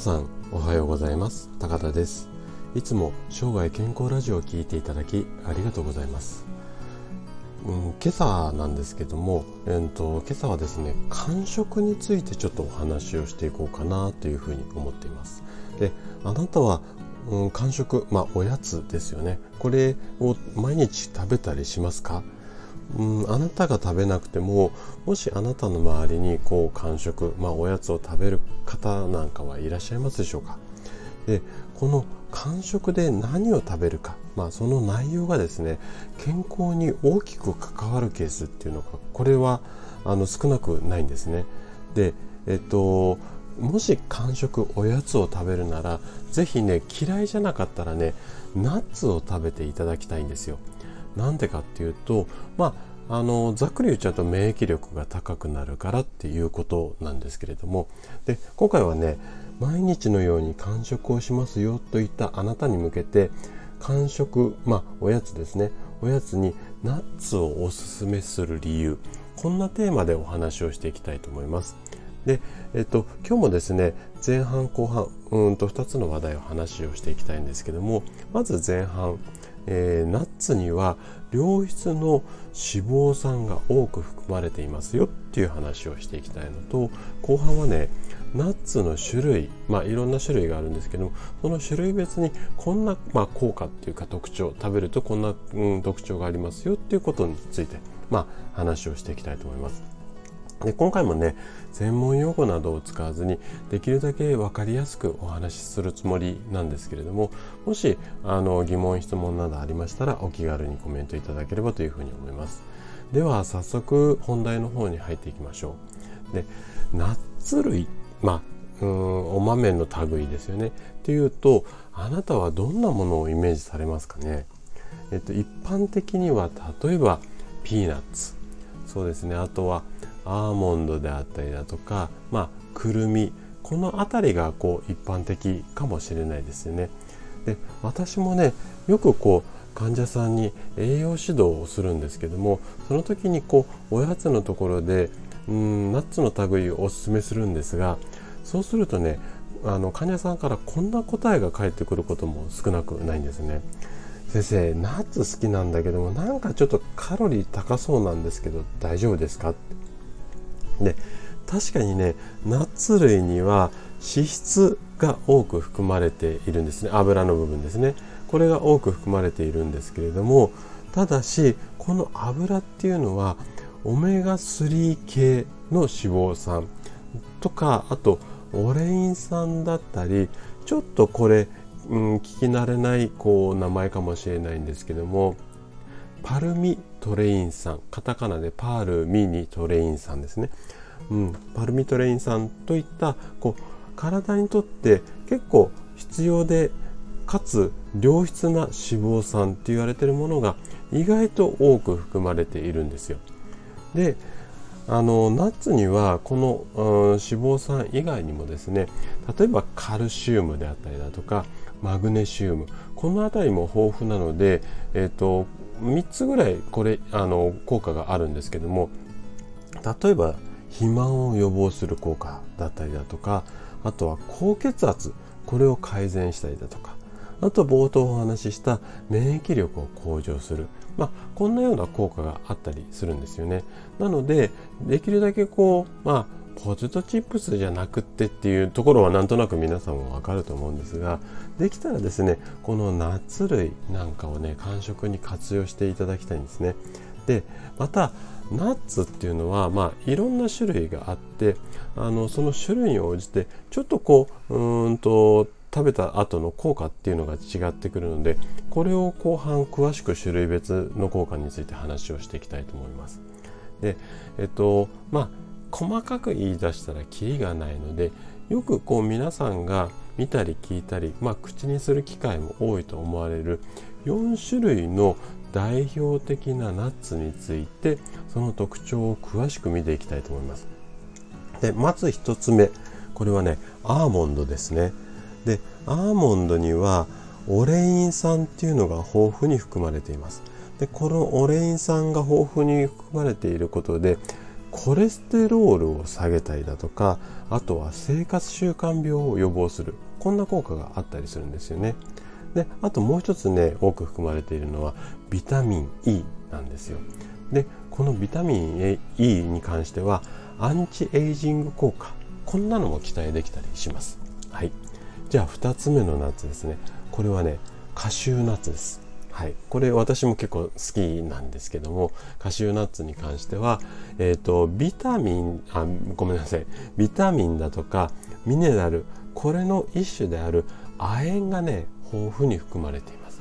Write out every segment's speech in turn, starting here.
皆さんおはようございます。高田です。いつも生涯健康ラジオを聞いていただきありがとうございます、うん、今朝なんですけども、えーと、今朝はですね間食についてちょっとお話をしていこうかなというふうに思っています。であなたはうん、間食、まあ、おやつですよね。これを毎日食べたりしますか？うん、あなたが食べなくてももしあなたの周りにこう間食、まあ、おやつを食べる方なんかはいらっしゃいますでしょうかでこの間食で何を食べるか、まあ、その内容がですね健康に大きく関わるケースっていうのがこれはあの少なくないんですね。でえっともし間食おやつを食べるなら是非ね嫌いじゃなかったらねナッツを食べていただきたいんですよ。なんでかっていうと、まあ、あのざっくり言っちゃうと免疫力が高くなるからっていうことなんですけれどもで今回はね毎日のように間食をしますよといったあなたに向けて間食まあおやつですねおやつにナッツをおすすめする理由こんなテーマでお話をしていきたいと思います。で、えっと、今日もですね前半後半うんと2つの話題を話をしていきたいんですけどもまず前半えー、ナッツには良質の脂肪酸が多く含まれていますよっていう話をしていきたいのと後半はねナッツの種類まあいろんな種類があるんですけどもその種類別にこんな、まあ、効果っていうか特徴食べるとこんな、うん、特徴がありますよっていうことについてまあ話をしていきたいと思います。で今回もね専門用語などを使わずにできるだけ分かりやすくお話しするつもりなんですけれどももしあの疑問質問などありましたらお気軽にコメントいただければというふうに思います。では早速本題の方に入っていきましょう。でナッツ類まあうんお豆の類ですよね。っていうとあなたはどんなものをイメージされますかね？えっと一般的には例えばピーナッツ。そうですね。あとはアーモンドであったりだとか、まあ、くるみこの辺りがこう一般的かもしれないですよね。で私もねよくこう患者さんに栄養指導をするんですけどもその時にこうおやつのところでうんナッツの類をおすすめするんですがそうするとねあの患者さんからこんな答えが返ってくることも少なくないんですね。先生ナッツ好きなんだけどもなんかちょっとカロリー高そうなんですけど大丈夫ですか？ってで確かにねナッツ類には脂質が多く含まれているんですね。油の部分ですね。これが多く含まれているんですけれどもただしこの油っていうのはオメガ3系の脂肪酸とかあとオレイン酸だったりちょっとこれ、うん、聞き慣れないこう名前かもしれないんですけどもパルミトレイン酸カタカナでパールミニトレイン酸ですね、うん、パルミトレイン酸といったこう体にとって結構必要でかつ良質な脂肪酸って言われてるものが意外と多く含まれているんですよ。であのナッツにはこの、うん、脂肪酸以外にもですね例えばカルシウムであったりだとかマグネシウムこの辺りも豊富なので、えーと、3つぐらいこれあの効果があるんですけども例えば肥満を予防する効果だったりだとかあとは高血圧これを改善したりだとかあと冒頭お話しした免疫力を向上する、まあ、こんなような効果があったりするんですよね。なのでできるだけこう、まあ、ポテトチップスじゃなくってっていうところはなんとなく皆さんもわかると思うんですができたらですねこのナッツ類なんかをね間食に活用していただきたいんですねでまたナッツっていうのは、まあ、いろんな種類があってあのその種類に応じてちょっとこううんと食べた後の効果っていうのが違ってくるのでこれを後半詳しく種類別の効果について話をしていきたいと思います。でえっとまあ細かく言い出したらキリがないのでよくこう皆さんが見たり聞いたり、まあ、口にする機会も多いと思われる4種類の代表的なナッツについてその特徴を詳しく見ていきたいと思います。でまず1つ目これはねアーモンドですね。でアーモンドにはオレイン酸っていうのが豊富に含まれています。でこのオレイン酸が豊富に含まれていることでコレステロールを下げたりだとかあとは生活習慣病を予防する。こんな効果があったりするんですよね。であともう一つね多く含まれているのはビタミン E なんですよ。でこのビタミン E に関してはアンチエイジング効果こんなのも期待できたりします。はい。じゃあ2つ目のナッツですね。これはねカシューナッツです。はい、これ私も結構好きなんですけどもカシューナッツに関しては、えーと、ビタミンあごめんなさい。ビタミンだとかミネラルこれの一種である亜鉛がね豊富に含まれています。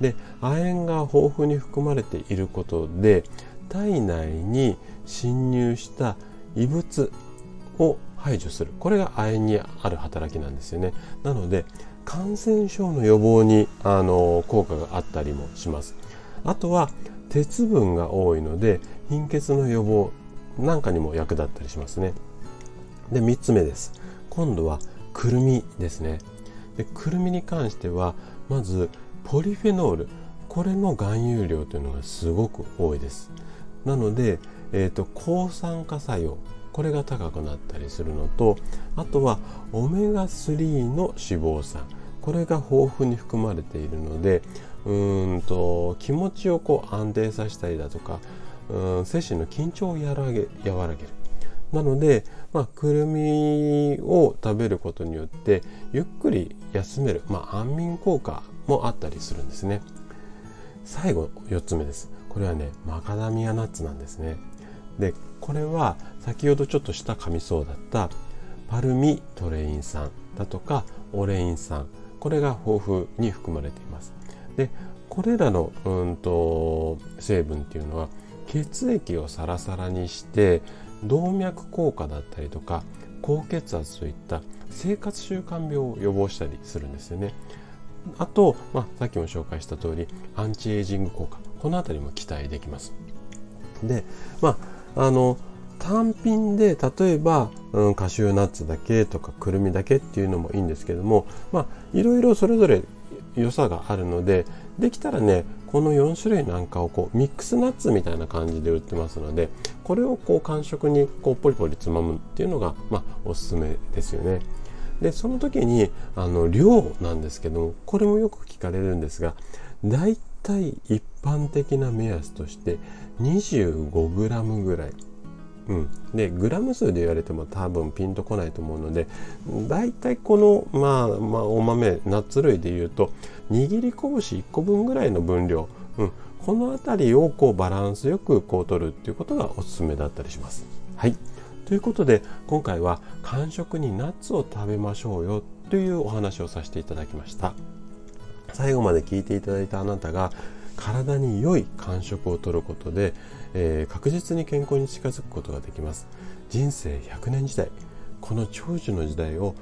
で亜鉛が豊富に含まれていることで体内に侵入した異物を排除する。これが亜鉛にある働きなんですよね。なので感染症の予防にあの効果があったりもします。あとは鉄分が多いので貧血の予防なんかにも役立ったりしますね。で3つ目です。今度はくるみですね。でくるみに関してはまずポリフェノール。これの含有量というのがすごく多いです。なので、えーと抗酸化作用。これが高くなったりするのとあとはオメガ3の脂肪酸。これが豊富に含まれているのでうんと気持ちをこう安定させたりだとかうん精神の緊張を和らげ和らげる。なので、まあ、くるみを食べることによってゆっくり休める、まあ、安眠効果もあったりするんですね。最後4つ目です。これはねマカダミアナッツなんですね。でこれは先ほどちょっと下噛みそうだったパルミトレイン酸だとかオレイン酸。これが豊富に含まれています。でこれらのうんと成分っていうのは血液をサラサラにして動脈硬化だったりとか高血圧といった生活習慣病を予防したりするんですよね。あと、まあ、さっきも紹介した通りアンチエイジング効果。この辺りも期待できます。でまああの単品で例えば、うん、カシューナッツだけとかくるみだけっていうのもいいんですけどもまあいろいろそれぞれ良さがあるのでできたらねこの4種類なんかをこうミックスナッツみたいな感じで売ってますのでこれをこう感触にこうポリポリつまむっていうのが、まあ、おすすめですよね。でその時にあの量なんですけどもこれもよく聞かれるんですがだいたい一般的な目安として 25g ぐらいうん、でグラム数で言われても多分ピンとこないと思うので大体この、まあ、まあお豆ナッツ類でいうと握り拳1個分ぐらいの分量、うん、この辺りをこうバランスよくこう取るっていうことがおすすめだったりします。はいということで今回は間食にナッツを食べましょうよというお話をさせていただきました。最後まで聞いていただいたあなたが体に良い感触をとることで、えー、確実に健康に近づくことができます。人生100年時代この長寿の時代を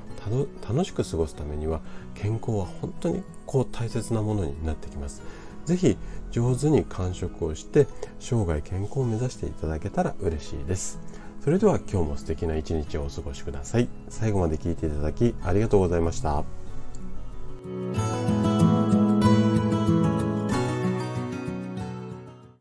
楽しく過ごすためには健康は本当にこう大切なものになってきます。是非上手に完食をして生涯健康を目指していただけたら嬉しいです。それでは今日も素敵な一日をお過ごしください。最後まで聞いていただきありがとうございました。